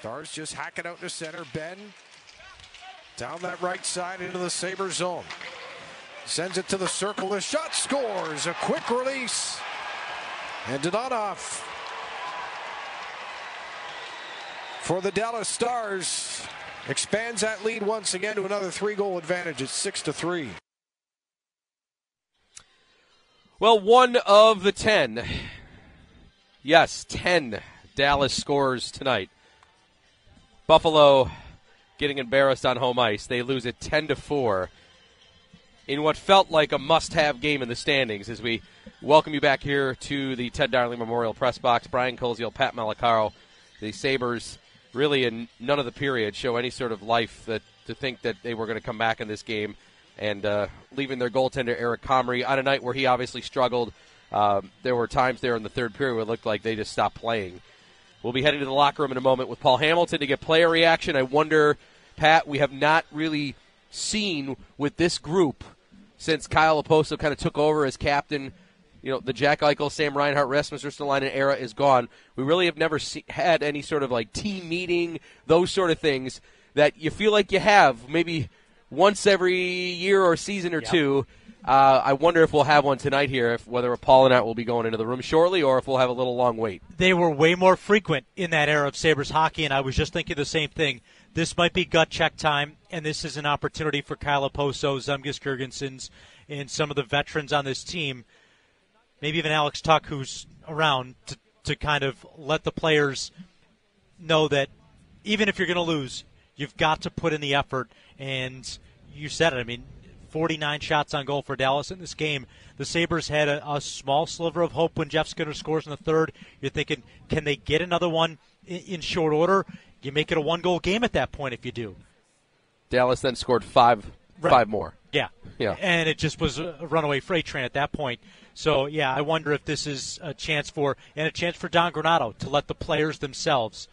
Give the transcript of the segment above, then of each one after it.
Stars just hack it out to center. Benn down that right side into the Sabre zone. Sends it to the circle. The shot scores. A quick release. And Dadonov for the Dallas Stars expands that lead once again to another three goal advantage. It's six to three. Well, one of the ten. Yes, ten Dallas scores tonight. Buffalo getting embarrassed on home ice. They lose it 10 to 4 in what felt like a must-have game in the standings as we welcome you back here to the Ted Darling Memorial Press Box. Brian Koziol, Pat Malacaro, the Sabres really in none of the period show any sort of life that to think that they were going to come back in this game and uh, leaving their goaltender Eric Comrie on a night where he obviously struggled. Um, there were times there in the third period where it looked like they just stopped playing. We'll be heading to the locker room in a moment with Paul Hamilton to get player reaction. I wonder, Pat, we have not really seen with this group since Kyle Okposo kind of took over as captain. You know, the Jack Eichel, Sam Reinhart, Rasmus Ristolainen era is gone. We really have never see, had any sort of like team meeting, those sort of things that you feel like you have maybe once every year or season or yep. two uh, I wonder if we'll have one tonight here, if whether I will be going into the room shortly or if we'll have a little long wait. They were way more frequent in that era of Sabres hockey, and I was just thinking the same thing. This might be gut check time, and this is an opportunity for Kyle Okposo, Zemgus Girgensons, and some of the veterans on this team, maybe even Alex Tuch, who's around, to, to kind of let the players know that even if you're going to lose, you've got to put in the effort. And you said it. I mean, 49 shots on goal for Dallas in this game. The Sabres had a, a small sliver of hope when Jeff Skinner scores in the third. You're thinking, can they get another one in, in short order? You make it a one goal game at that point if you do. Dallas then scored five right. five more. Yeah. Yeah. And it just was a runaway freight train at that point. So, yeah, I wonder if this is a chance for, and a chance for Don Granato to let the players themselves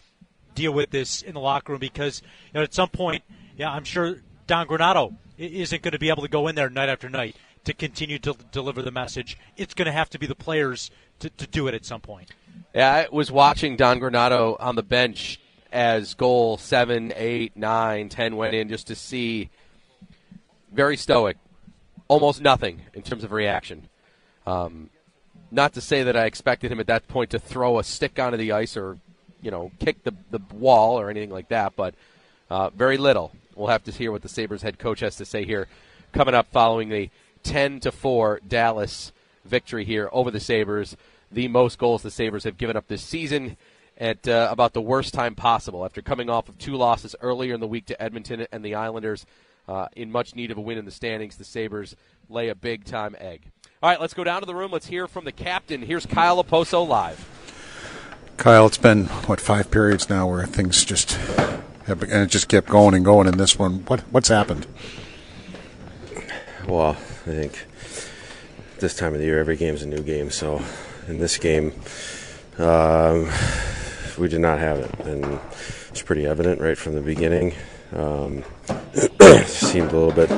deal with this in the locker room because, you know, at some point, yeah, I'm sure Don Granato isn't going to be able to go in there night after night to continue to deliver the message. It's going to have to be the players to, to do it at some point. Yeah, I was watching Don Granato on the bench as goal seven, eight, nine, ten went in just to see very stoic, almost nothing in terms of reaction. Um, not to say that I expected him at that point to throw a stick onto the ice or, you know, kick the, the wall or anything like that, but uh, very little. We'll have to hear what the Sabres head coach has to say here coming up following the 10 to 4 Dallas victory here over the Sabres. The most goals the Sabres have given up this season at uh, about the worst time possible after coming off of two losses earlier in the week to Edmonton and the Islanders. Uh, in much need of a win in the standings, the Sabres lay a big time egg. All right, let's go down to the room. Let's hear from the captain. Here's Kyle Okposo live. Kyle, it's been, what, five periods now where things just and it just kept going and going in this one. What what's happened? Well, I think this time of the year, every game is a new game. So in this game, um, we did not have it, and it's pretty evident right from the beginning. Um, seemed a little bit,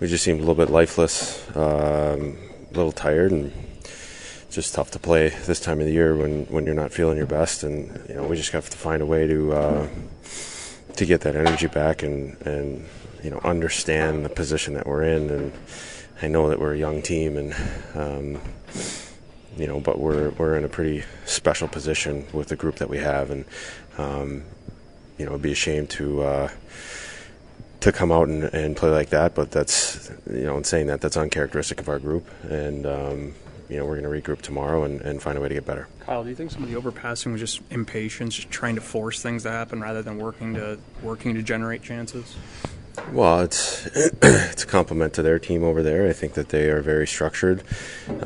we just seemed a little bit lifeless, um, a little tired, and just tough to play this time of the year when, when you're not feeling your best, and you know we just have to find a way to uh, to get that energy back and and you know understand the position that we're in. And I know that we're a young team, and um, you know, but we're we're in a pretty special position with the group that we have, and um, you know, it'd be a shame to. Uh, to come out and, and play like that, but that's you know, in saying that, that's uncharacteristic of our group, and um, you know, we're going to regroup tomorrow and, and find a way to get better. Kyle, do you think some of the overpassing was just impatience, just trying to force things to happen rather than working to working to generate chances? Well, it's it's a compliment to their team over there. I think that they are very structured.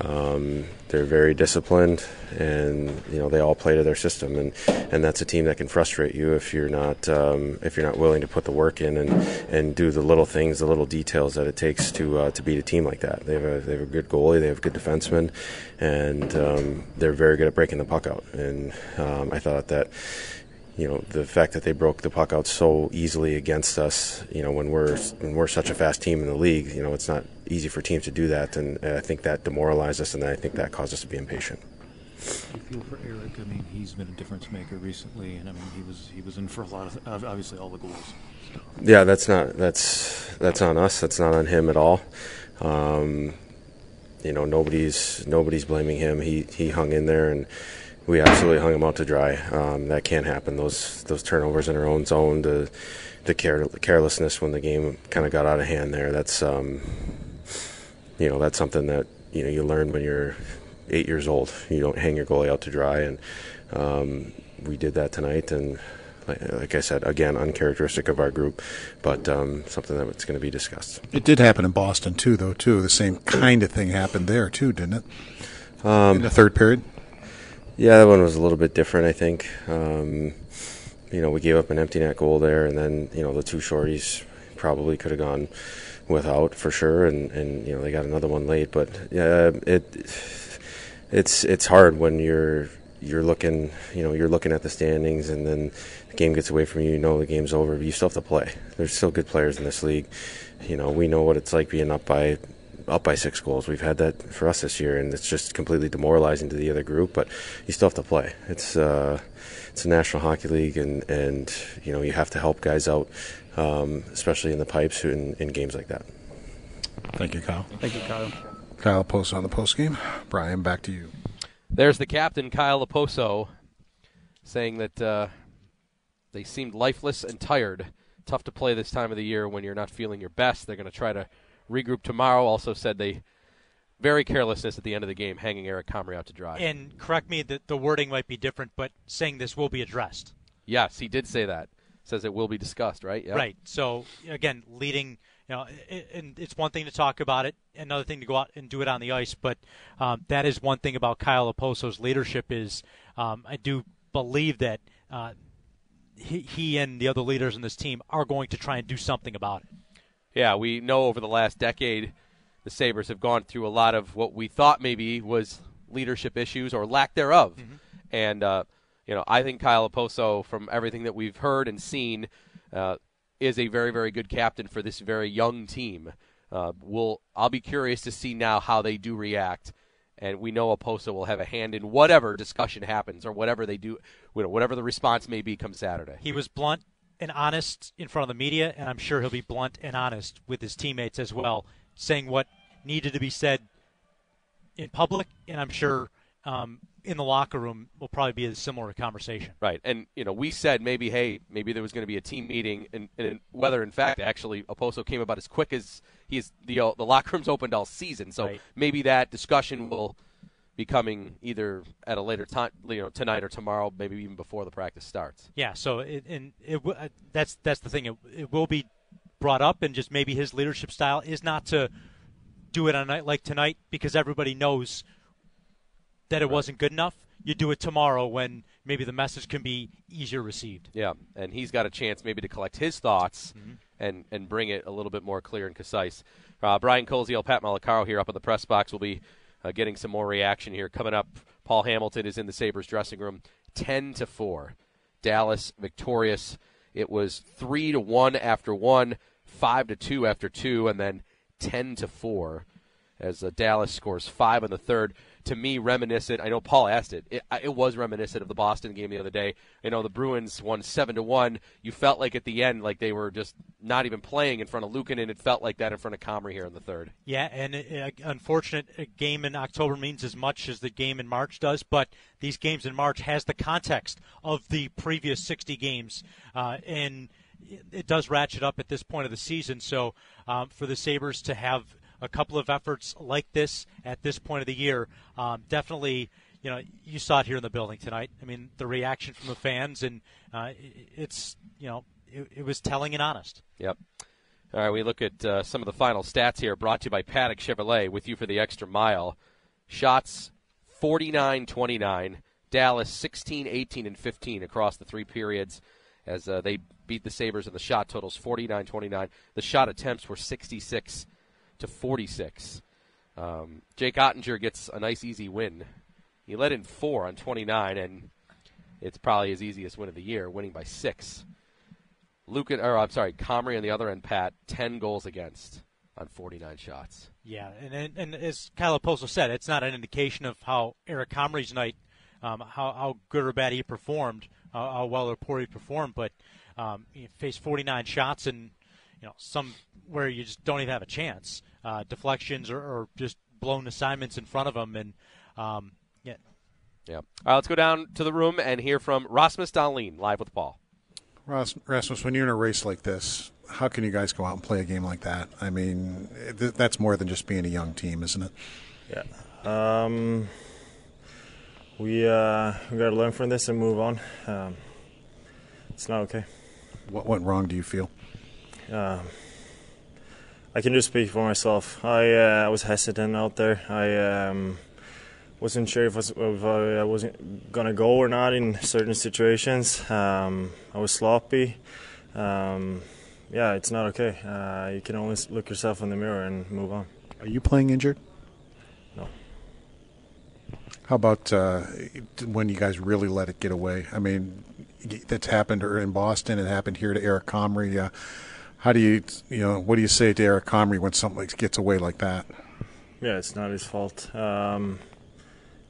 Um, they're very disciplined, and you know they all play to their system, and, and that's a team that can frustrate you if you're not um, if you're not willing to put the work in and, and do the little things, the little details that it takes to uh, to beat a team like that. They have a they have a good goalie, they have good defensemen, and um, they're very good at breaking the puck out. And um, I thought that you know the fact that they broke the puck out so easily against us you know when we're when we're such a fast team in the league you know it's not easy for teams to do that and I think that demoralized us and I think that caused us to be impatient you feel for Eric I mean he's been a difference maker recently and I mean he was he was in for a lot of obviously all the goals yeah that's not that's that's on us that's not on him at all um, you know nobody's nobody's blaming him he he hung in there and we absolutely hung him out to dry. Um, that can't happen. Those those turnovers in our own zone, the the, care, the carelessness when the game kind of got out of hand there. That's um, you know that's something that you know you learn when you're eight years old. You don't hang your goalie out to dry, and um, we did that tonight. And like, like, I said, again, uncharacteristic of our group, but um, something that's going to be discussed. It did happen in Boston too, though. Too the same kind of thing happened there too, didn't it? Um, in the third period. Yeah, that one was a little bit different, I think. Um, you know, we gave up an empty net goal there, and then you know the two shorties probably could have gone without for sure, and, and you know they got another one late. But yeah, it it's it's hard when you're you're looking you know you're looking at the standings, and then the game gets away from you. You know the game's over, but you still have to play. There's still good players in this league. You know we know what it's like being up by up by six goals. We've had that for us this year, and it's just completely demoralizing to the other group. But you still have to play. It's uh, it's a National Hockey League, and and you know you have to help guys out, um, especially in the pipes in, in games like that. Thank you, Kyle. Thank you, Kyle. Kyle Okposo on the post game. Brian, back to you. There's the captain, Kyle Okposo, saying that uh, they seemed lifeless and tired. Tough to play this time of the year when you're not feeling your best. They're going to try to regroup tomorrow. Also said they very carelessness at the end of the game, hanging Eric Comrie out to dry. And correct me that the wording might be different, but saying this will be addressed. Yes, he did say that. Says it will be discussed, right? Yep. Right. So again, leading, you know, and it's one thing to talk about it, another thing to go out and do it on the ice. But um, that is one thing about Kyle Okposo's leadership is um, I do believe that uh, he, he and the other leaders in this team are going to try and do something about it yeah, we know over the last decade the Sabres have gone through a lot of what we thought maybe was leadership issues or lack thereof. Mm-hmm. And, uh, you know, I think Kyle Okposo, from everything that we've heard and seen, uh, is a very, very good captain for this very young team. Uh, we'll, I'll be curious to see now how they do react. And we know Okposo will have a hand in whatever discussion happens or whatever they do, you know, whatever the response may be come Saturday. He was blunt and honest in front of the media, and I'm sure he'll be blunt and honest with his teammates as well, saying what needed to be said in public, and I'm sure um, in the locker room will probably be a similar conversation. Right, and you know, we said maybe, hey, maybe there was going to be a team meeting, and, and whether in fact actually Okposo came about as quick as he's the uh, the locker room's opened all season, so right. maybe that discussion will be coming either at a later time, you know, tonight or tomorrow, maybe even before the practice starts. Yeah. So it, and it, uh, that's that's the thing. It, it will be brought up, and just maybe his leadership style is not to do it on a night like tonight because everybody knows that it right. wasn't good enough. You do it tomorrow when maybe the message can be easier received. Yeah, and he's got a chance maybe to collect his thoughts mm-hmm. and and bring it a little bit more clear and concise. Uh, Brian Koziol, Pat Malacaro here up in the press box will be uh, getting some more reaction here. Coming up, Paul Hamilton is in the Sabres dressing room, 10 to 4. Dallas victorious. It was 3 to 1 after 1, 5 to 2 after 2, and then 10 to 4 as uh, Dallas scores 5 in the third. To me reminiscent. I know Paul asked it. It, it was reminiscent of the Boston game the other day. You know the Bruins won seven to one. You felt like at the end, like they were just not even playing in front of Luukkonen, and It felt like that in front of Comrie here in the third. Yeah, and uh, unfortunate a game in October means as much as the game in March does, but these games in March has the context of the previous 60 games, uh, and it does ratchet up at this point of the season. So um, for the Sabres to have a couple of efforts like this at this point of the year, um, definitely, you know, you saw it here in the building tonight. I mean, the reaction from the fans, and uh, it's, you know, it, it, was telling and honest. Yep. All right, we look at uh, some of the final stats here brought to you by Paddock Chevrolet with you for the extra mile. Shots 49 29, Dallas 16 18 and 15 across the three periods as uh, they beat the Sabres in the shot totals 49 29. The shot attempts were 66 to 46. Um, Jake Oettinger gets a nice, easy win. He led in four on 29, and it's probably his easiest win of the year, winning by six. Luke, or I'm sorry, Comrie on the other end, Pat, 10 goals against on 49 shots. Yeah, and, and, and as Kyle Okposo said, it's not an indication of how Eric Comrie's night, um, how, how good or bad he performed, how well or poor he performed, but um, he faced 49 shots and you know some where you just don't even have a chance, uh, deflections or, or, just blown assignments in front of him, and um, yeah. Yeah. All right, let's go down to the room and hear from Rasmus Dahlin live with Paul. Rasmus, when you're in a race like this, how can you guys go out and play a game like that? I mean, th- that's more than just being a young team, isn't it? Yeah. Um, we uh, we got to learn from this and move on. Um, it's not okay. What went wrong? Do you feel? Um, I can just speak for myself. I uh, I was hesitant out there. I um, wasn't sure if, I was, if I wasn't gonna go or not in certain situations. Um, I was sloppy. Um, yeah, it's not okay. Uh, you can only look yourself in the mirror and move on. Are you playing injured? No. How about uh, when you guys really let it get away? I mean, that's happened in Boston. It happened here to Eric Comrie. Uh, how do you, you know, what do you say to Eric Comrie when something gets away like that? Yeah, it's not his fault. Um,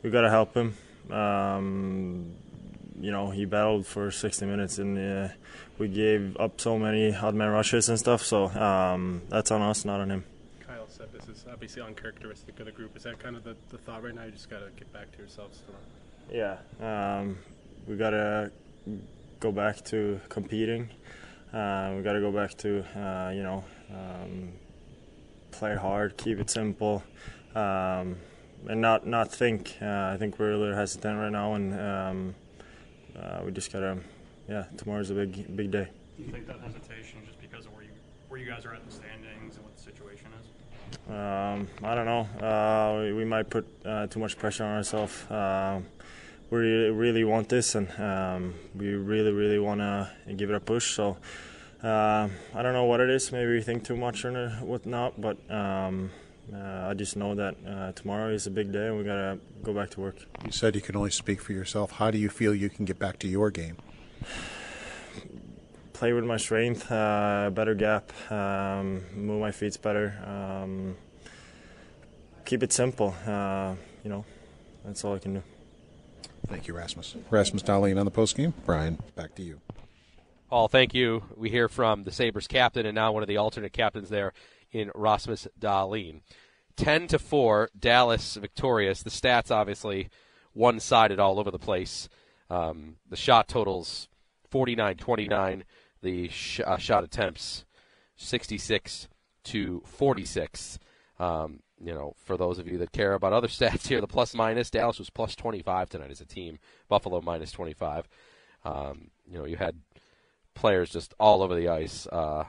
we got to help him. Um, you know, he battled for 60 minutes and uh, we gave up so many odd man rushes and stuff. So um, that's on us, not on him. Kyle said this is obviously uncharacteristic of the group. Is that kind of the, the thought right now? You just got to get back to yourselves. Yeah, um, we got to go back to competing. Uh, we got to go back to uh, you know um, play hard, keep it simple, um, and not not think. Uh, I think we're a little hesitant right now, and um, uh, we just gotta. Yeah, tomorrow's a big big day. Do you think that hesitation just because of where you where you guys are at in the standings and what the situation is? Um, I don't know. Uh, we, we, might put uh, too much pressure on ourselves we really want this and um, we really really want to give it a push. So uh, I don't know what it is. Maybe we think too much or whatnot but um, uh, I just know that uh, tomorrow is a big day and we gotta go back to work. You said you can only speak for yourself. How do you feel you can get back to your game? Play with my strength uh, better gap um, move my feet better um, keep it simple uh, you know that's all I can do Thank you, Rasmus. Rasmus Dahlin on the post game. Brian, back to you. Paul, thank you. We hear from the Sabres captain and now one of the alternate captains there in Rasmus Dahlin. 10 to 4, Dallas victorious. The stats obviously one sided all over the place. Um, the shot totals 49 29, the sh- uh, shot attempts 66 to 46. Um, you know, for those of you that care about other stats here, the plus minus, Dallas was plus 25 tonight as a team. Buffalo minus 25. Um, you know, you had players just all over the ice. Uh,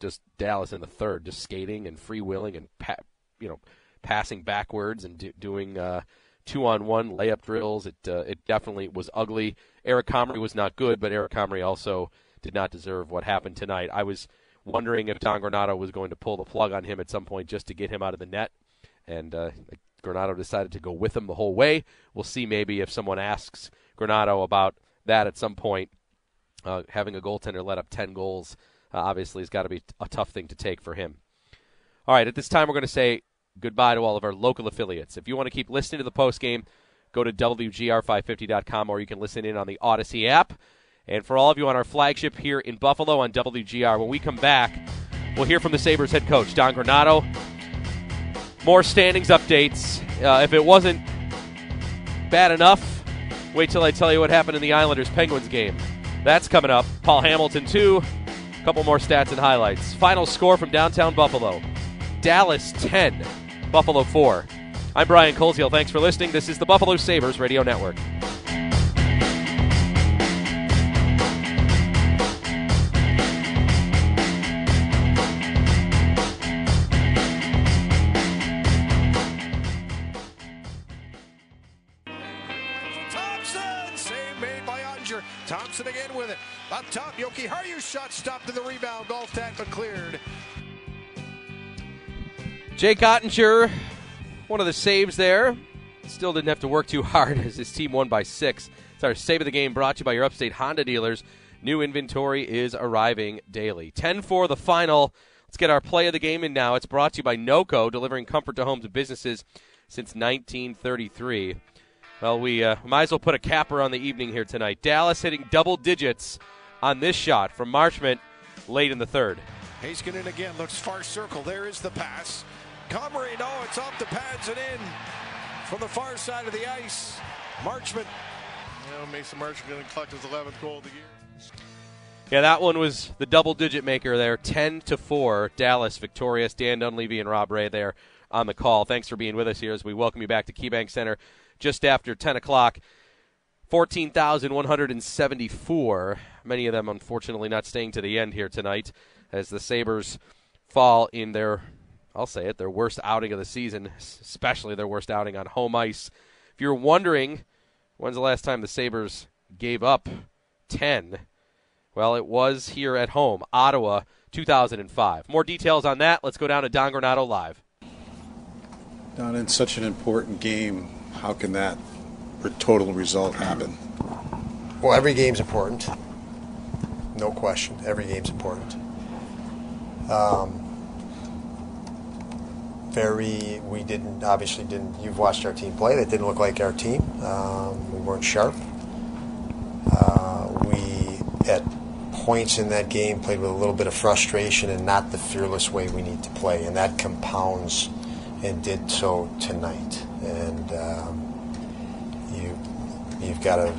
just Dallas in the third, just skating and freewheeling and pa- you know, passing backwards and do- doing uh, two on one layup drills. It uh, it definitely was ugly. Eric Comrie was not good, but Eric Comrie also did not deserve what happened tonight. I was wondering if Don Granato was going to pull the plug on him at some point just to get him out of the net. And uh, Granato decided to go with him the whole way. We'll see maybe if someone asks Granato about that at some point. Uh, having a goaltender let up 10 goals uh, obviously has got to be a tough thing to take for him. All right, at this time, we're going to say goodbye to all of our local affiliates. If you want to keep listening to the post game, go to WGR550.com or you can listen in on the Odyssey app. And for all of you on our flagship here in Buffalo on WGR, when we come back, we'll hear from the Sabres head coach, Don Granato. More standings updates. Uh, if it wasn't bad enough, wait till I tell you what happened in the Islanders Penguins game. That's coming up. Paul Hamilton, too. A couple more stats and highlights. Final score from downtown Buffalo Dallas 10, Buffalo 4. I'm Brian Koziol. Thanks for listening. This is the Buffalo Sabres Radio Network. Jake Oettinger, one of the saves there. Still didn't have to work too hard as his team won by six. It's our save of the game brought to you by your upstate Honda dealers. New inventory is arriving daily. 10 for the final. Let's get our play of the game in now. It's brought to you by NOCO, delivering comfort to homes and businesses since 1933. Well, we uh, might as well put a capper on the evening here tonight. Dallas hitting double digits on this shot from Marchment late in the third. Heiskanen again looks far circle. There is the pass. Comrie, no, it's off the pads and in from the far side of the ice. Marchment. You know, Mason Marchment going to collect his 11th goal of the year. Yeah, that one was the double digit maker there. 10 to 4, Dallas victorious. Dan Dunleavy and Rob Ray there on the call. Thanks for being with us here as we welcome you back to KeyBank Center just after 10 o'clock. 14,174. Many of them, unfortunately, not staying to the end here tonight as the Sabres fall in their, I'll say it, their worst outing of the season, especially their worst outing on home ice. If you're wondering when's the last time the Sabres gave up 10, well, it was here at home, Ottawa, 2005. More details on that. Let's go down to Don Granato live. Don, in such an important game, how can that total result happen? Well, every game's important. No question. Every game's important. Um, very, we didn't, obviously didn't, you've watched our team play. That didn't look like our team. Um, we weren't sharp. Uh, we, at points in that game, played with a little bit of frustration and not the fearless way we need to play. And that compounds and did so tonight. And um, you, you've got to,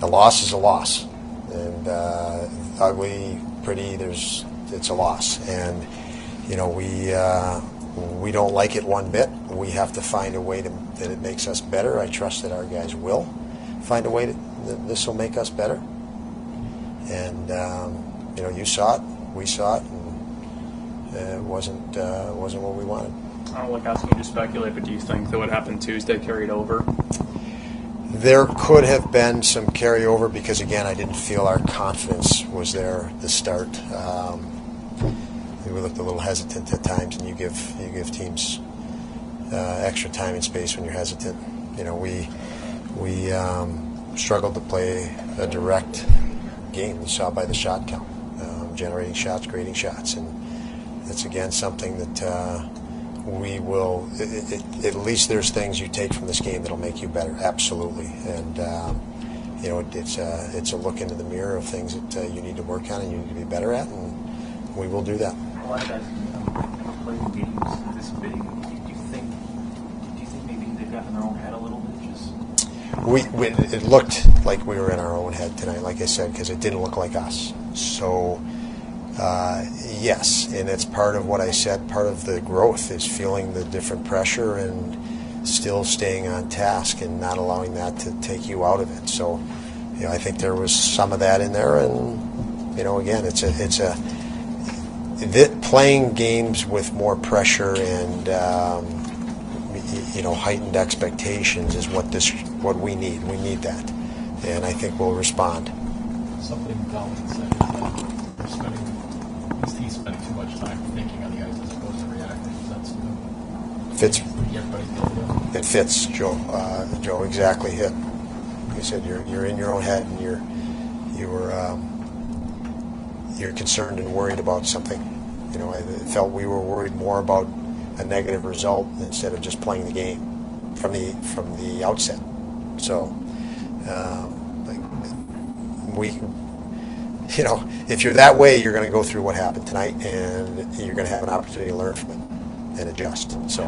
a loss is a loss. And uh, ugly, pretty, there's, it's a loss. And, you know, we, uh, we don't like it one bit. We have to find a way to, that it makes us better. I trust that our guys will find a way that, that this will make us better. And um, you know, you saw it, we saw it, and it wasn't uh, wasn't what we wanted. I don't like asking you to speculate, but do you think that what happened Tuesday carried over? There could have been some carryover because again, I didn't feel our confidence was there at the start. Um, we looked a little hesitant at times, and you give you give teams uh, extra time and space when you're hesitant. You know, we we um, struggled to play a direct game. You saw by the shot count, um, generating shots, creating shots, and it's again something that uh, we will. It, it, at least there's things you take from this game that'll make you better. Absolutely, and. Um, you know, it, it's a, it's a look into the mirror of things that uh, you need to work on and you need to be better at, and we will do that a lot of guys playing games this big. Do you think? Do you think maybe they've gotten their own head a little bit? Just we, we it looked like we were in our own head tonight, like I said, because it didn't look like us. So. Uh, yes, and it's part of what I said. Part of the growth is feeling the different pressure and still staying on task and not allowing that to take you out of it. So, you know, I think there was some of that in there, and you know, again, it's a it's a that playing games with more pressure and um, you know heightened expectations is what this what we need. We need that, and I think we'll respond. Something Colin said is that we're spending, at least he's spending too much time thinking on the ice as opposed to reacting. That's fits. It fits, Joe. Uh, Joe, exactly hit. You said you're you're in your own head and you're you were. Um, you're concerned and worried about something. You know, I felt we were worried more about a negative result instead of just playing the game from the from the outset. So um, like, we, you know, if you're that way, you're going to go through what happened tonight, and you're going to have an opportunity to learn from it and adjust. So.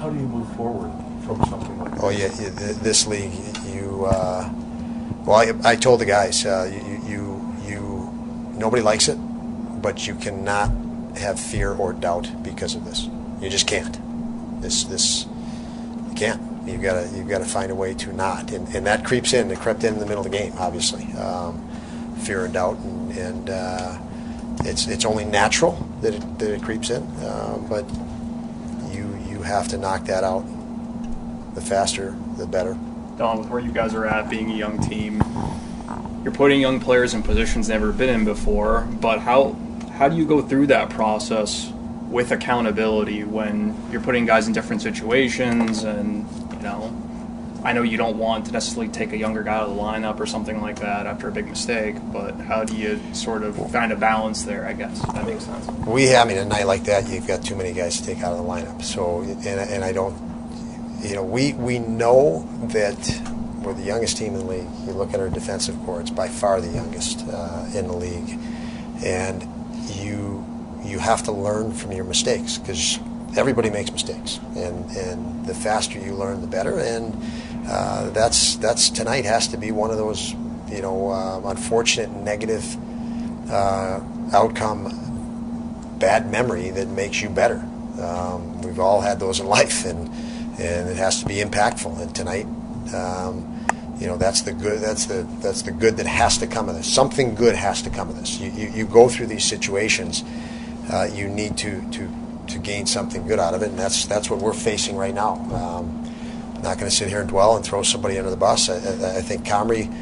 How do you move forward from something like That? Oh yeah, this league, you. Uh, well, I, I told the guys, uh, you, you, you, nobody likes it, but you cannot have fear or doubt because of this. You just can't. This, this, you can't. You gotta, you gotta find a way to not, and, and that creeps in. It crept in in the middle of the game, obviously. Um, fear and doubt, and, and uh, it's, it's only natural that it, that it creeps in, uh, but you, you have to knock that out. The faster, the better. Don, with where you guys are at, being a young team, you're putting young players in positions never been in before. But how how do you go through that process with accountability when you're putting guys in different situations? And you know, I know you don't want to necessarily take a younger guy out of the lineup or something like that after a big mistake. But how do you sort of find a balance there? I guess that makes sense. We, I mean, a night like that, you've got too many guys to take out of the lineup. So, and, and I don't, you know, we we know that we're the youngest team in the league. You look at our defensive core; it's by far the youngest uh, in the league, and you you have to learn from your mistakes because everybody makes mistakes, and and the faster you learn, the better. And uh, that's that's tonight has to be one of those, you know, uh, unfortunate negative uh, outcome bad memory that makes you better. Um, we've all had those in life, and and it has to be impactful. And tonight, um, you know, that's the good. That's the that's the good that has to come of this. Something good has to come of this. You you, you go through these situations, uh, you need to to to gain something good out of it, and that's that's what we're facing right now. Um, not going to sit here and dwell and throw somebody under the bus. I, I, I think Comrie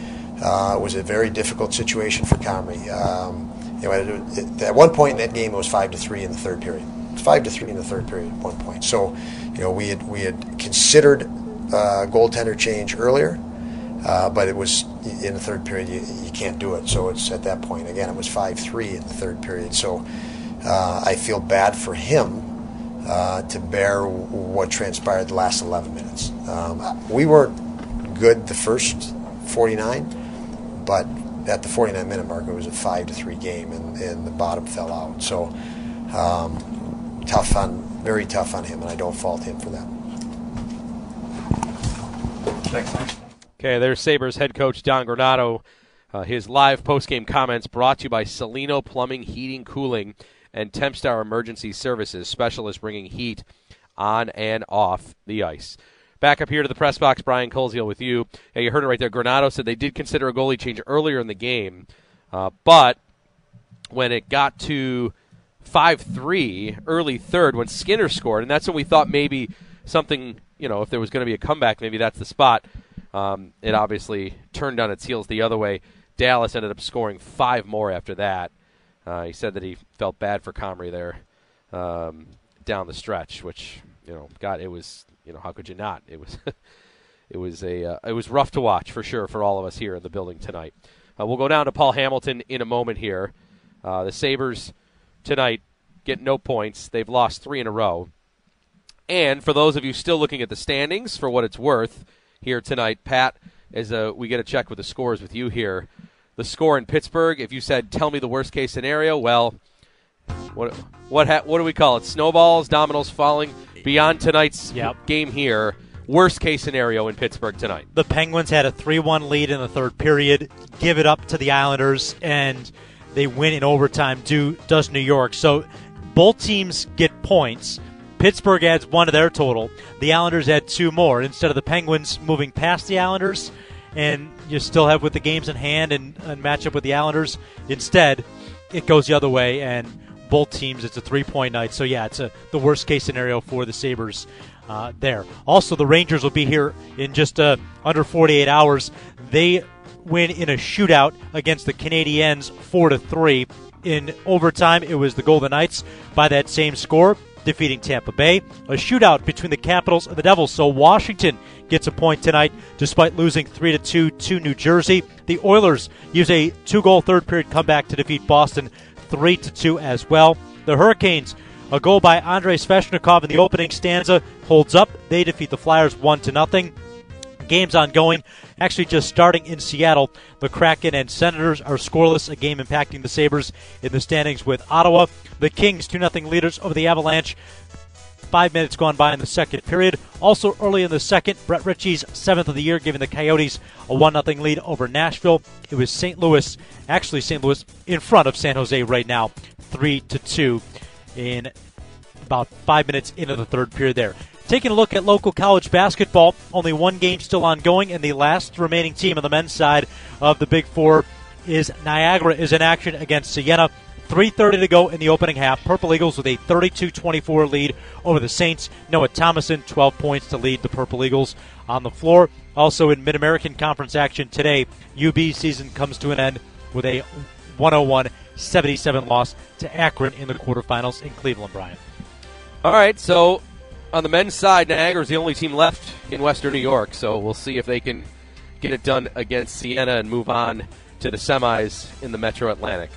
uh, was a very difficult situation for Comrie. Um, you know, at, at one point in that game, it was five to three in the third period. Five to three in the third period at one point. So, you know, we had we had considered uh, goaltender change earlier, uh, but it was in the third period. You, you can't do it. So it's at that point again. It was five three in the third period. So uh, I feel bad for him uh, to bear what transpired the last 11 minutes. Um, we weren't good the first 49, but at the 49 minute mark, it was a five to three game, and, and the bottom fell out. So um, tough on, very tough on him, and I don't fault him for that. Okay, there's Sabres head coach Don Granato. Uh, his live post-game comments brought to you by Salino Plumbing, Heating, Cooling, and Tempstar Emergency Services, specialists bringing heat on and off the ice. Back up here to the press box, Brian Koziol with you. Yeah, you heard it right there. Granato said they did consider a goalie change earlier in the game, uh, but when it got to 5 3, early third, when Skinner scored, and that's when we thought maybe something, you know, if there was going to be a comeback, maybe that's the spot. Um, it obviously turned on its heels the other way. Dallas ended up scoring five more after that. Uh, he said that he felt bad for Comrie there um, down the stretch, which you know, God, it was you know how could you not? It was it was a uh, it was rough to watch for sure for all of us here in the building tonight. Uh, we'll go down to Paul Hamilton in a moment here. Uh, the Sabres tonight get no points. They've lost three in a row. And for those of you still looking at the standings, for what it's worth, here tonight, Pat, as uh, we get a check with the scores with you here. The score in Pittsburgh. If you said, "Tell me the worst case scenario," well, what what ha- what do we call it? Snowballs, dominoes falling beyond tonight's game here. Worst case scenario in Pittsburgh tonight. The Penguins had a 3 1 lead in the third period, give it up to the Islanders, and they win in overtime, do, does New York. So both teams get points. Pittsburgh adds one to their total. The Islanders add two more. Instead of the Penguins moving past the Islanders, and you still have with the games in hand and, and match up with the Islanders, instead, it goes the other way, and both teams, it's a three point night. So, yeah, it's a, the worst case scenario for the Sabres uh, there. Also, the Rangers will be here in just uh, under 48 hours. They win in a shootout against the Canadiens, four to three. In overtime, it was the Golden Knights by that same score, defeating Tampa Bay. A shootout between the Capitals and the Devils. So Washington gets a point tonight, despite losing three to two to New Jersey. The Oilers use a two-goal third period comeback to defeat Boston, three to two as well. The Hurricanes A goal by Andrei Svechnikov in the opening stanza holds up. They defeat the Flyers 1 to nothing. Games ongoing, actually just starting in Seattle. The Kraken and Senators are scoreless, a game impacting the Sabres in the standings with Ottawa. The Kings 2 0 leaders over the Avalanche. Five minutes gone by in the second period. Also early in the second, Brett Ritchie's seventh of the year, giving the Coyotes a 1 0 lead over Nashville. It was St. Louis, actually St. Louis, in front of San Jose right now, 3 to 2 in about five minutes into the third period there. Taking a look at local college basketball, only one game still ongoing, and the last remaining team on the men's side of the Big Four is Niagara is in action against Siena. 3.30 to go in the opening half. Purple Eagles with a 32 24 lead over the Saints. Noah Thomasson, 12 points to lead the Purple Eagles on the floor. Also in Mid American Conference action today, UB season comes to an end with a 101 77 loss to Akron in the quarterfinals in Cleveland, Brian. All right, so on the men's side, Niagara is the only team left in Western New York, so we'll see if they can get it done against Siena and move on to the semis in the Metro Atlantic.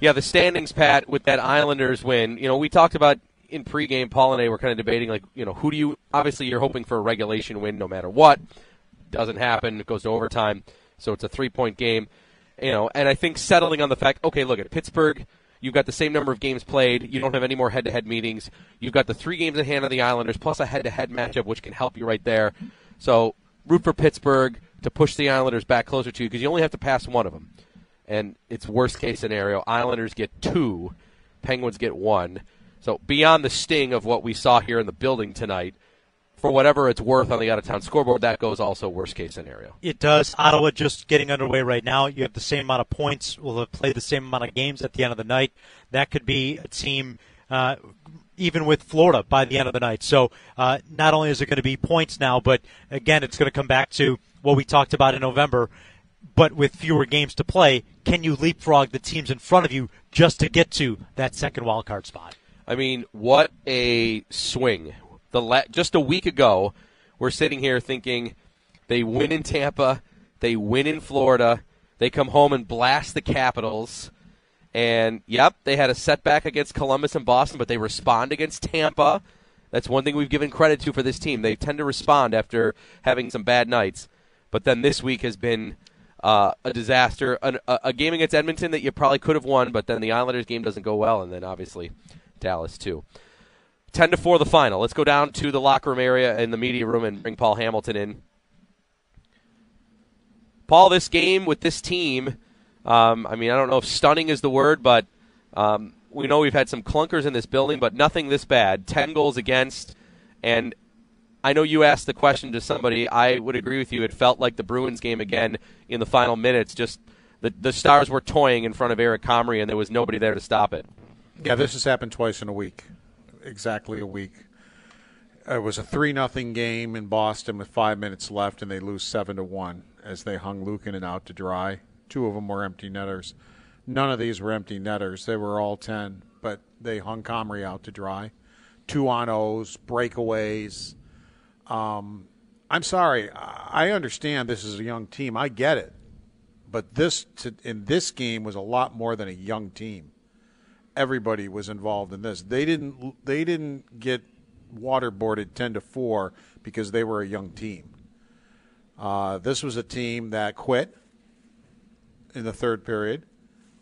Yeah, the standings, Pat, with that Islanders win. You know, we talked about in pregame. Paul and I were kind of debating, like, you know, who do you? Obviously, you're hoping for a regulation win, no matter what. Doesn't happen. It goes to overtime, so it's a three point game. You know, and I think settling on the fact, okay, look at Pittsburgh. You've got the same number of games played. You don't have any more head-to-head meetings. You've got the three games in hand on the Islanders, plus a head-to-head matchup, which can help you right there. So root for Pittsburgh to push the Islanders back closer to you because you only have to pass one of them and it's worst case scenario. Islanders get two, Penguins get one. So beyond the sting of what we saw here in the building tonight, for whatever it's worth on the out of town scoreboard, that goes also worst case scenario. It does. Ottawa just getting underway right now. You have the same amount of points. Will have played the same amount of games at the end of the night. That could be a team. Uh, even with Florida by the end of the night. So uh, not only is it going to be points now, but again, it's going to come back to what we talked about in November but with fewer games to play, can you leapfrog the teams in front of you just to get to that second wild card spot? I mean, what a swing! The la- just a week ago, we're sitting here thinking they win in Tampa, they win in Florida, they come home and blast the Capitals, and yep, they had a setback against Columbus and Boston, but they respond against Tampa. That's one thing we've given credit to for this team. They tend to respond after having some bad nights. But then this week has been uh, a disaster, An, a, a, game against Edmonton that you probably could have won, but then the Islanders game doesn't go well, and then obviously Dallas too. Ten to four, the final. Let's go down to the locker room area in the media room and bring Paul Hamilton in. Paul, this game with this team, um, I mean, I don't know if stunning is the word, but um, we know we've had some clunkers in this building, but nothing this bad. Ten goals against, and I know you asked the question to somebody. I would agree with you. It felt like the Bruins game again in the final minutes. Just the the Stars were toying in front of Eric Comrie, and there was nobody there to stop it. Yeah, this has happened twice in a week, exactly a week. It was a three nothing game in Boston with five minutes left, and they lose seven to one as they hung Luukkonen out to dry. Two of them were empty netters. None of these were empty netters. They were all ten, but they hung Comrie out to dry. Two on O's, breakaways um, I'm sorry. I understand this is a young team. I get it, but this to, in this game was a lot more than a young team. Everybody was involved in this. They didn't. They didn't get waterboarded ten to four because they were a young team. Uh, this was a team that quit in the third period.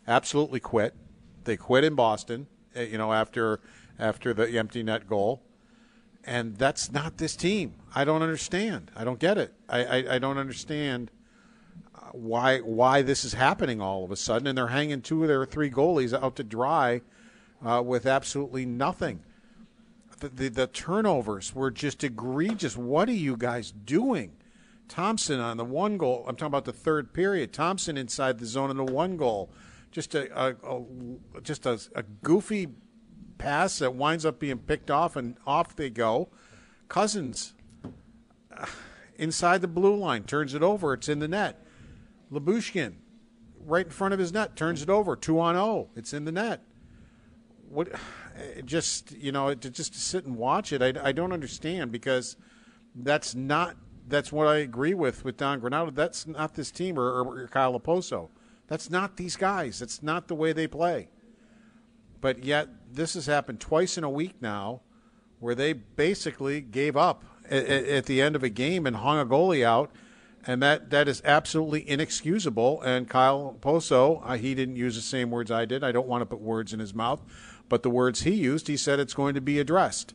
Absolutely quit. They quit in Boston. Eh, you know after after the empty net goal and that's not this team. I don't understand. I don't get it. I, I, I don't understand why why this is happening all of a sudden, and they're hanging two of their three goalies out to dry uh, with absolutely nothing. The, the, the turnovers were just egregious. What are you guys doing? Thompson on the one goal. I'm talking about the third period. Thompson inside the zone in the one goal. Just a, a, a just a, a goofy pass that winds up being picked off, and off they go. Cozens uh, inside the blue line turns it over. It's in the net. Lyubushkin right in front of his net turns it over. Two on zero. Oh. It's in the net. What? Just you know, to just sit and watch it, I, I don't understand because that's not that's what I agree with with Don Granato. That's not this team or, or Kyle Okposo. That's not these guys. That's not the way they play but yet this has happened twice in a week now, where they basically gave up at, at the end of a game and hung a goalie out, and that that is absolutely inexcusable. And Kyle Okposo, he didn't use the same words I did. I don't want to put words in his mouth, but the words he used, he said it's going to be addressed,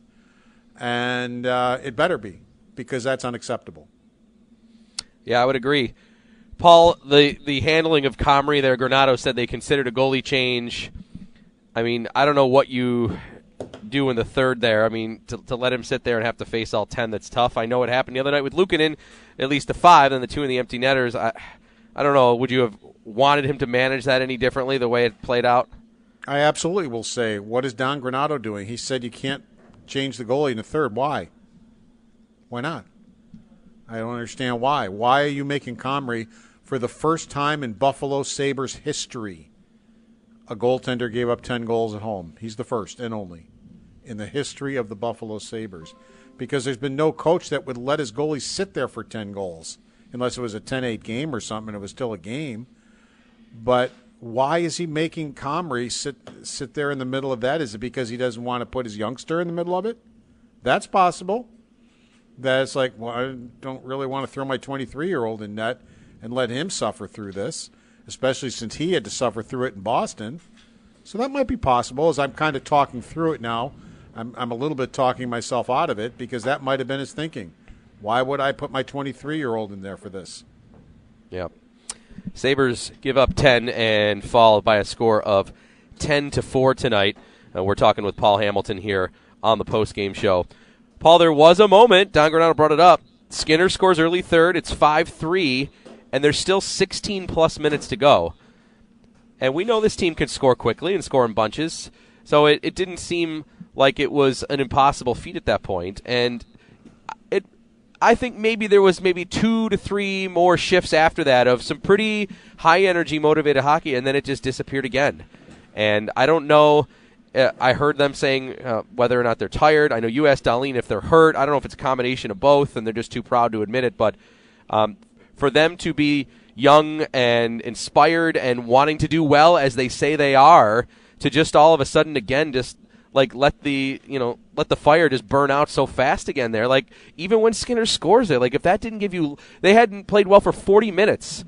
and uh, it better be because that's unacceptable. Yeah, I would agree. Paul, the the handling of Comrie there, Granato said they considered a goalie change. I mean, I don't know what you do in the third there. I mean, to, to let him sit there and have to face all 10, that's tough. I know it happened the other night with Luukkonen, at least the five, and the two in the empty netters. I, I don't know. Would you have wanted him to manage that any differently the way it played out? I absolutely will say, what is Don Granato doing? He said you can't change the goalie in the third. Why? Why not? I don't understand why. Why are you making Comrie, for the first time in Buffalo Sabres history, a goaltender gave up 10 goals at home? He's the first and only in the history of the Buffalo Sabres. Because there's been no coach that would let his goalie sit there for 10 goals unless it was a 10-8 game or something it was still a game. But why is he making Comrie sit sit there in the middle of that? Is it because he doesn't want to put his youngster in the middle of it? That's possible. That's like well I don't really want to throw my 23-year-old in net and let him suffer through this especially since he had to suffer through it in Boston so that might be possible as I'm kind of talking through it now I'm, I'm a little bit talking myself out of it because that might have been his thinking. Why would I put my 23 year old in there for this? Yeah. Sabres give up 10 and fall by a score of 10 to 4 tonight. Uh, we're talking with Paul Hamilton here on the post game show. Paul, there was a moment, Don Granato brought it up. Skinner scores early third. It's 5 3, and there's still 16 plus minutes to go. And we know this team can score quickly and score in bunches. So it, it didn't seem like it was an impossible feat at that point. And it, I think maybe there was maybe two to three more shifts after that of some pretty high energy, motivated hockey, and then it just disappeared again. And I don't know. Uh, I heard them saying uh, whether or not they're tired. I know you asked Dahlin if they're hurt. I don't know if it's a combination of both, and they're just too proud to admit it. But um, for them to be young and inspired and wanting to do well as they say they are, to just all of a sudden again just like let the you know let the fire just burn out so fast again there. Like even when skinner scores it like if that didn't give you they hadn't played well for 40 minutes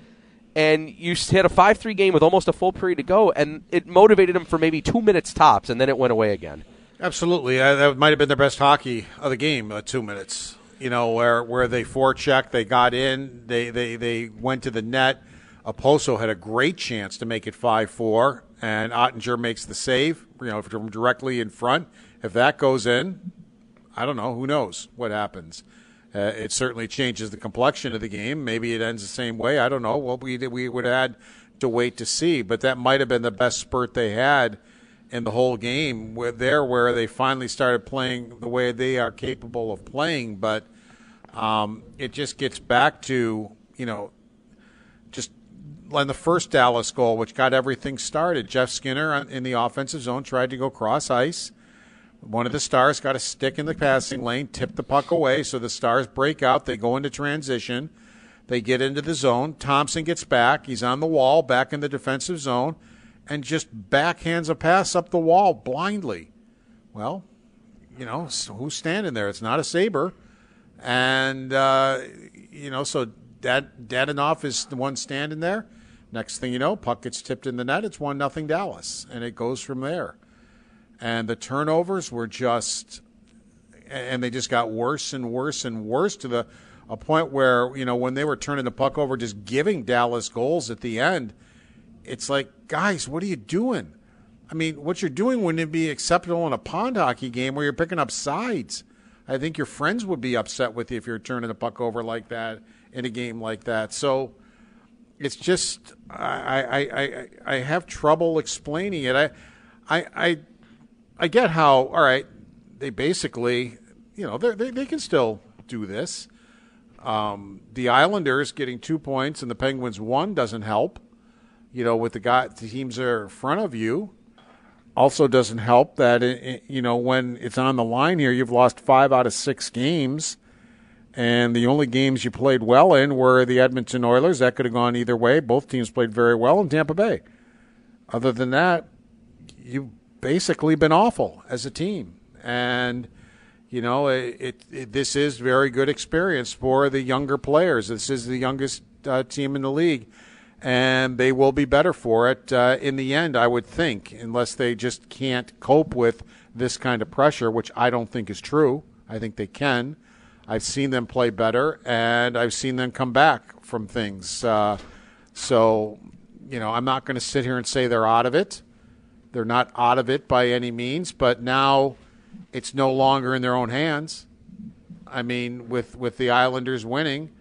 and you had a 5-3 game with almost a full period to go and it motivated them for maybe two minutes tops and then it went away again. Absolutely. That might have been the best hockey of the game uh, two minutes you know where where they forechecked they got in they they, they went to the net Okposo had a great chance to make it 5-4 and Oettinger makes the save, you know, from directly in front. If that goes in, I don't know. Who knows what happens? Uh, it certainly changes the complexion of the game. Maybe it ends the same way. I don't know. Well, we we would have had to wait to see, but that might have been the best spurt they had in the whole game. Where there, where they finally started playing the way they are capable of playing, but um, it just gets back to you know just in the first Dallas goal, which got everything started. Jeff Skinner in the offensive zone tried to go cross ice. One of the stars got a stick in the passing lane, tipped the puck away, so the stars break out. They go into transition. They get into the zone. Thompson gets back. He's on the wall, back in the defensive zone, and just backhands a pass up the wall blindly. Well, you know, who's standing there? It's not a Sabre. And, uh, you know, so Dad, Dadonov is the one standing there. Next thing you know, puck gets tipped in the net. It's one nothing Dallas, and it goes from there. And the turnovers were just, and they just got worse and worse and worse to the a point where you know when they were turning the puck over, just giving Dallas goals at the end. It's like, guys, what are you doing? I mean, what you're doing wouldn't it be acceptable in a pond hockey game where you're picking up sides? I think your friends would be upset with you if you're turning the puck over like that in a game like that. So it's just I, I, I, I have trouble explaining it. I, I, I, I get how all right they basically you know they they can still do this. Um, the Islanders getting two points and the Penguins one doesn't help. You know, with the guy the teams that are in front of you, also doesn't help that it, you know when it's on the line here, you've lost five out of six games and the only games you played well in were the Edmonton Oilers. That could have gone either way. Both teams played very well in Tampa Bay. Other than that, you've basically been awful as a team, and you know it, it, it this is very good experience for the younger players. This is the youngest uh, team in the league, and they will be better for it uh, in the end. I would think, unless they just can't cope with this kind of pressure, which I don't think is true. I think they can. I've seen them play better, and I've seen them come back from things. Uh, so, you know, I'm not going to sit here and say they're out of it. They're not out of it by any means, but now it's no longer in their own hands. I mean, with with the Islanders winning,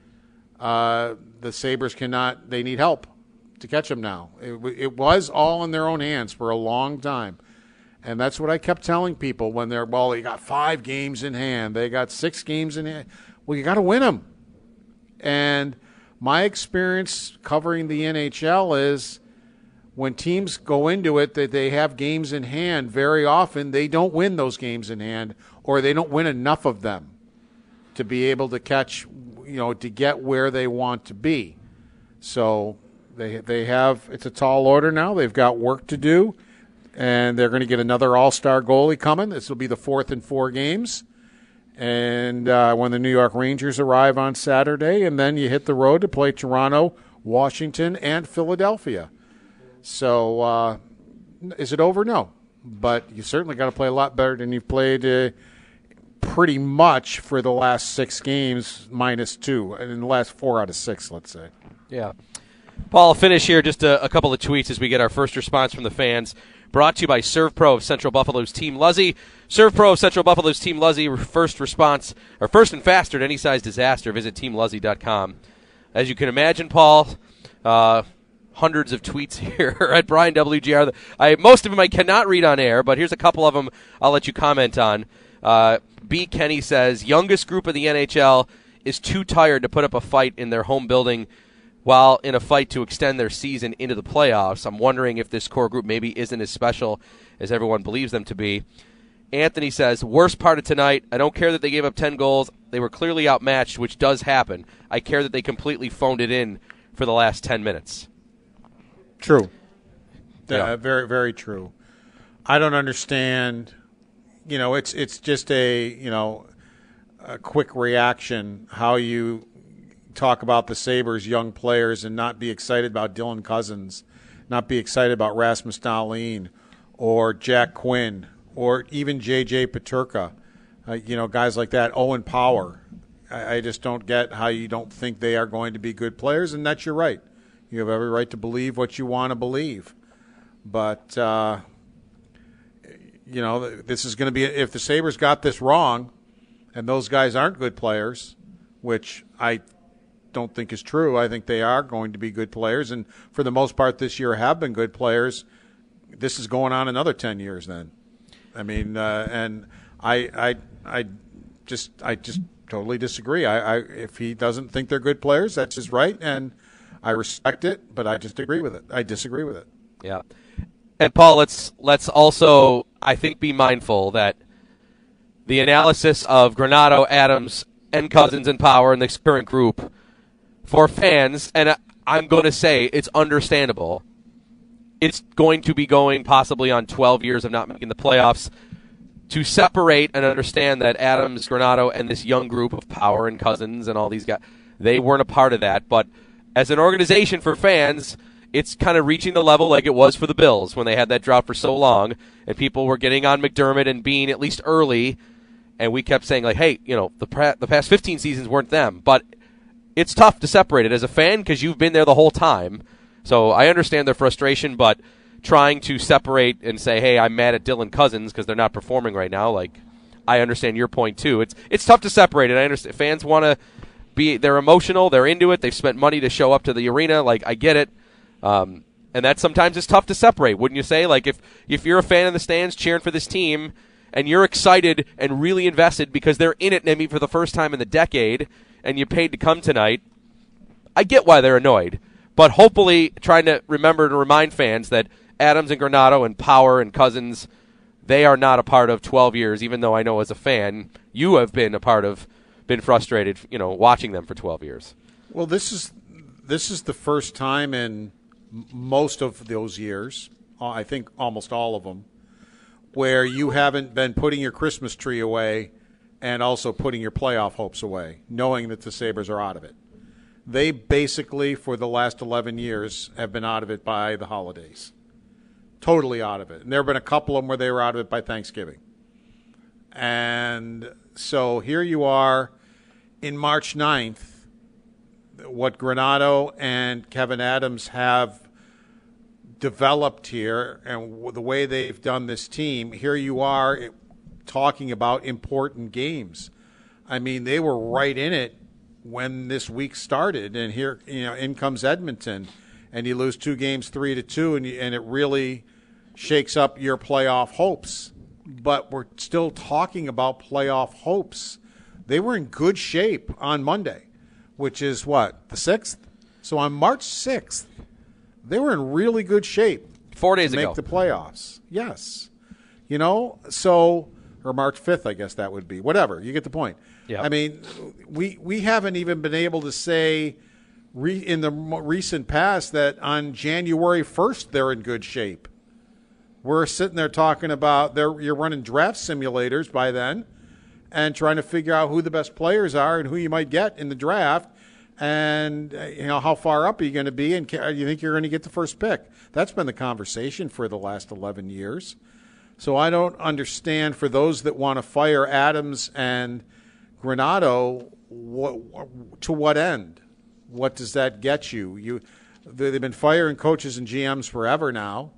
uh, the Sabres cannot. They need help to catch them now. It, it was all in their own hands for a long time. And that's what I kept telling people when they're, well, they got five games in hand. They got six games in hand. Well, you got to win them. And my experience covering the NHL is when teams go into it that they have games in hand, very often they don't win those games in hand or they don't win enough of them to be able to catch, you know, to get where they want to be. So they they have it's a tall order now. They've got work to do and they're going to get another All Star goalie coming. This will be the fourth in four games. And uh, when the New York Rangers arrive on Saturday, and then you hit the road to play Toronto, Washington, and Philadelphia. So, uh, is it over? No, but you certainly got to play a lot better than you've played. Uh, pretty much for the last six games, minus two, and in the last four out of six, let's say. Yeah. Paul, I'll finish here. Just a, a couple of tweets as we get our first response from the fans. Brought to you by Serve Pro of Central Buffalo's Team Luzzy. Serve Pro of Central Buffalo's Team Luzzy. First response, or first and faster to any size disaster. Visit teamluzzy.com. As you can imagine, Paul, uh, hundreds of tweets here at Brian WGR. I most of them I cannot read on air, but here's a couple of them I'll let you comment on. Uh, B. Kenny says youngest group in the NHL is too tired to put up a fight in their home building while in a fight to extend their season into the playoffs. I'm wondering if this core group maybe isn't as special as everyone believes them to be. Anthony says, worst part of tonight, I don't care that they gave up 10 goals. They were clearly outmatched, which does happen. I care that they completely phoned it in for the last 10 minutes. True. Yeah. Uh, very, very true. I don't understand. You know, it's it's just a you know a quick reaction how you talk about the Sabres young players and not be excited about Dylan Cozens, not be excited about Rasmus Dahlin or Jack Quinn or even J.J. Peterka, uh, you know, guys like that, Owen Power. I, I just don't get how you don't think they are going to be good players, and that's your right. You have every right to believe what you want to believe. But, uh, you know, this is going to be, if the Sabres got this wrong and those guys aren't good players, which I don't think is true. I think they are going to be good players, and for the most part, this year have been good players. This is going on another ten years. Then, I mean, uh, and I, I, I just, I just totally disagree. I, I, if he doesn't think they're good players, that's his right, and I respect it, but I just agree with it. I disagree with it. Yeah. And Paul, let's let's also I think be mindful that the analysis of Granato, Adams, and Cozens and Power in this current group for fans, and I'm going to say it's understandable. It's going to be going possibly on 12 years of not making the playoffs. To separate and understand that Adams, Granato, and this young group of Power and Cozens and all these guys, they weren't a part of that. But as an organization for fans, it's kind of reaching the level like it was for the Bills when they had that drought for so long, and people were getting on McDermott and Beane at least early, and we kept saying like, hey, you know, the the past 15 seasons weren't them, but it's tough to separate it as a fan because you've been there the whole time. So I understand their frustration, but trying to separate and say, hey, I'm mad at Dylan Cozens because they're not performing right now, like I understand your point too. It's it's tough to separate it. I understand fans want to be they're emotional, they're into it, they've spent money to show up to the arena, like I get it. Um, and that sometimes is tough to separate, wouldn't you say? Like if if you're a fan in the stands cheering for this team and you're excited and really invested because they're in it maybe for the first time in the decade and you paid to come tonight, I get why they're annoyed. But hopefully trying to remember to remind fans that Adams and Granato and Power and Cozens they are not a part of 12 years even though I know as a fan you have been a part of been frustrated, you know, watching them for 12 years. Well, this is this is the first time in most of those years, uh, I think almost all of them, where you haven't been putting your Christmas tree away and also putting your playoff hopes away, knowing that the Sabres are out of it. They basically, for the last 11 years, have been out of it by the holidays. Totally out of it. And there have been a couple of them where they were out of it by Thanksgiving. And so here you are in March 9th. What Granato and Kevin Adams have developed here and the way they've done this team, here you are eh, talking about important games. I mean, they were right in it when this week started, and here, you know, in comes Edmonton, and you lose two games, three to two, and you, and it really shakes up your playoff hopes. But we're still talking about playoff hopes. They were in good shape on Monday, which is what the sixth. So on March sixth, they were in really good shape. Four days to ago, make the playoffs. Yes, you know, so or March fifth, I guess that would be. Whatever, you get the point. Yeah. I mean, we we haven't even been able to say re, in the recent past that on January first they're in good shape. We're sitting there talking about they're, you're running draft simulators by then, and trying to figure out who the best players are and who you might get in the draft and uh, you know how far up are you going to be, and you think you're going to get the first pick? That's been the conversation for the last 11 years. So I don't understand for those that want to fire Adams and Granato, what, to what end? What does that get you? You they've been firing coaches and GMs forever now.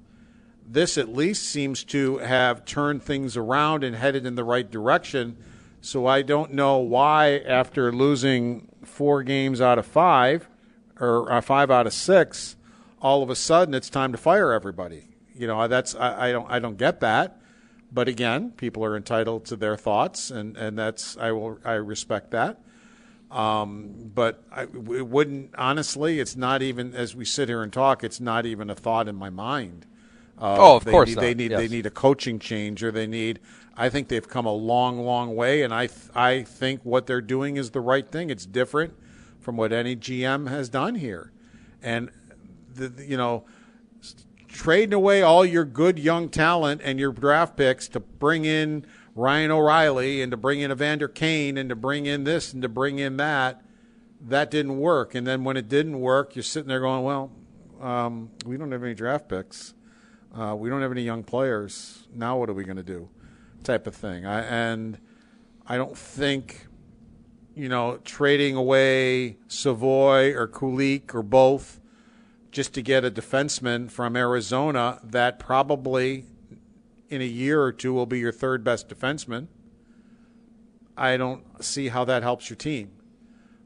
This at least seems to have turned things around and headed in the right direction. So I don't know why, after losing four games out of five, or uh, five out of six, all of a sudden it's time to fire everybody. You know, that's I, I don't I don't get that. But again, people are entitled to their thoughts, and, and that's I will I respect that. Um, but I, it wouldn't honestly. It's not even as we sit here and talk. It's not even a thought in my mind. Uh, oh, of they course need. They need yes. they need a coaching change, or they need. I think they've come a long, long way, and I th- I think what they're doing is the right thing. It's different from what any GM has done here, and the, you know, trading away all your good young talent and your draft picks to bring in Ryan O'Reilly and to bring in Evander Kane and to bring in this and to bring in that, that didn't work. And then when it didn't work, you're sitting there going, well, um, we don't have any draft picks. Uh, we don't have any young players. Now what are we going to do? Type of thing. I, and I don't think, you know, trading away Savoie or Kulich or both just to get a defenseman from Arizona that probably in a year or two will be your third best defenseman. I don't see how that helps your team.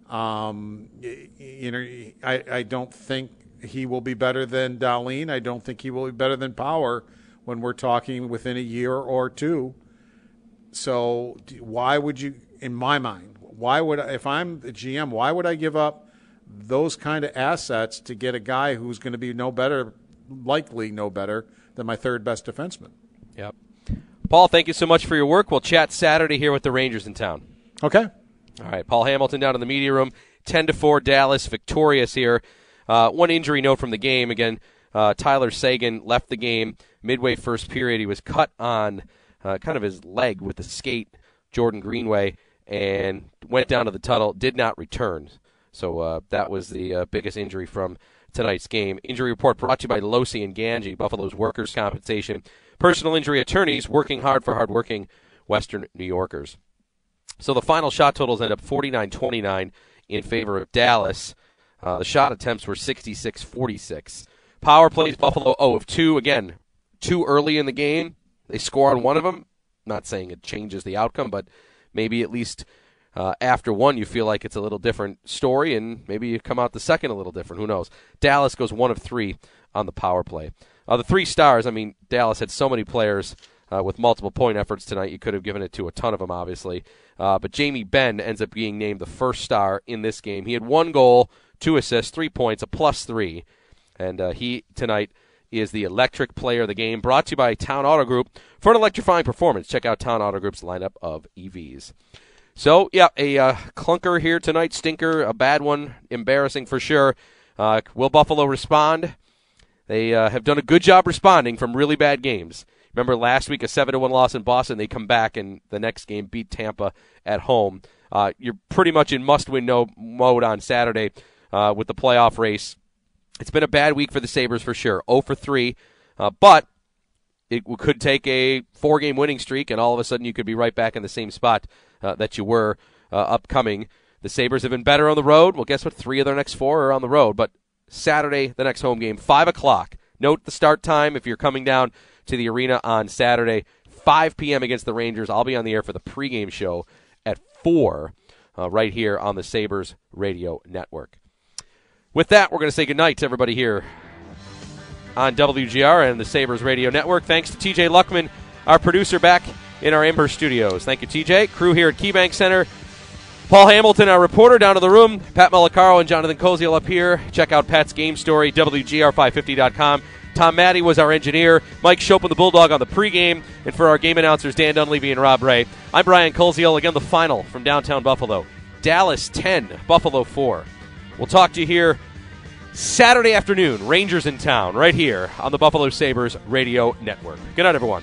Um, you know, I, I don't think he will be better than Dahlin. I don't think he will be better than Power when we're talking within a year or two. So why would you, in my mind, why would if I'm the GM, why would I give up those kind of assets to get a guy who's going to be no better, likely no better than my third best defenseman? Yep. Paul, thank you so much for your work. We'll chat Saturday here with the Rangers in town. Okay. All right. Paul Hamilton down in the media room. 10 to 4, Dallas victorious here. Uh, one injury note from the game. Again, uh, Tyler Seguin left the game midway first period. He was cut on uh, kind of his leg with the skate, Jordan Greenway, and went down to the tunnel, did not return. So uh, that was the uh, biggest injury from tonight's game. Injury report brought to you by Losi and Gangi, Buffalo's workers' compensation personal injury attorneys working hard for hardworking Western New Yorkers. So the final shot totals end up 49 29 in favor of Dallas. Uh, the shot attempts were 66 46. Power plays Buffalo 0 of 2. Again, too early in the game. They score on one of them. Not saying it changes the outcome, but maybe at least uh, after one you feel like it's a little different story, and maybe you come out the second a little different. Who knows? Dallas goes one of three on the power play. Uh, the three stars, I mean, Dallas had so many players uh, with multiple point efforts tonight. You could have given it to a ton of them, obviously. Uh, but Jamie Benn ends up being named the first star in this game. He had one goal, two assists, three points, a plus three. And uh, he, tonight, is the electric player of the game. Brought to you by Town Auto Group. For an electrifying performance, check out Town Auto Group's lineup of EVs. So, yeah, a uh, clunker here tonight, stinker, a bad one, embarrassing for sure. Uh, will Buffalo respond? They uh, have done a good job responding from really bad games. Remember last week a seven to one loss in Boston. They come back and the next game beat Tampa at home. Uh, you're pretty much in must-win no mode on Saturday uh, with the playoff race. It's been a bad week for the Sabres for sure. 0 for 3, uh, but it could take a four-game winning streak, and all of a sudden you could be right back in the same spot uh, that you were uh, upcoming. The Sabres have been better on the road. Well, guess what? Three of their next four are on the road. But Saturday, the next home game, 5 o'clock. Note the start time if you're coming down to the arena on Saturday, 5 p.m. against the Rangers. I'll be on the air for the pregame show at 4 uh, right here on the Sabres Radio Network. With that, we're going to say goodnight to everybody here on WGR and the Sabres Radio Network. Thanks to TJ Luckman, our producer, back in our Amherst studios. Thank you, TJ. Crew here at KeyBank Center. Paul Hamilton, our reporter, down to the room. Pat Malacaro and Jonathan Koziel up here. Check out Pat's game story, WGR550.com. Tom Maddy was our engineer. Mike Schopp the Bulldog on the pregame. And for our game announcers, Dan Dunleavy and Rob Ray, I'm Brian Koziol. Again, the final from downtown Buffalo. Dallas 10, Buffalo 4. We'll talk to you here Saturday afternoon. Rangers in town, right here on the Buffalo Sabres Radio Network. Good night, everyone.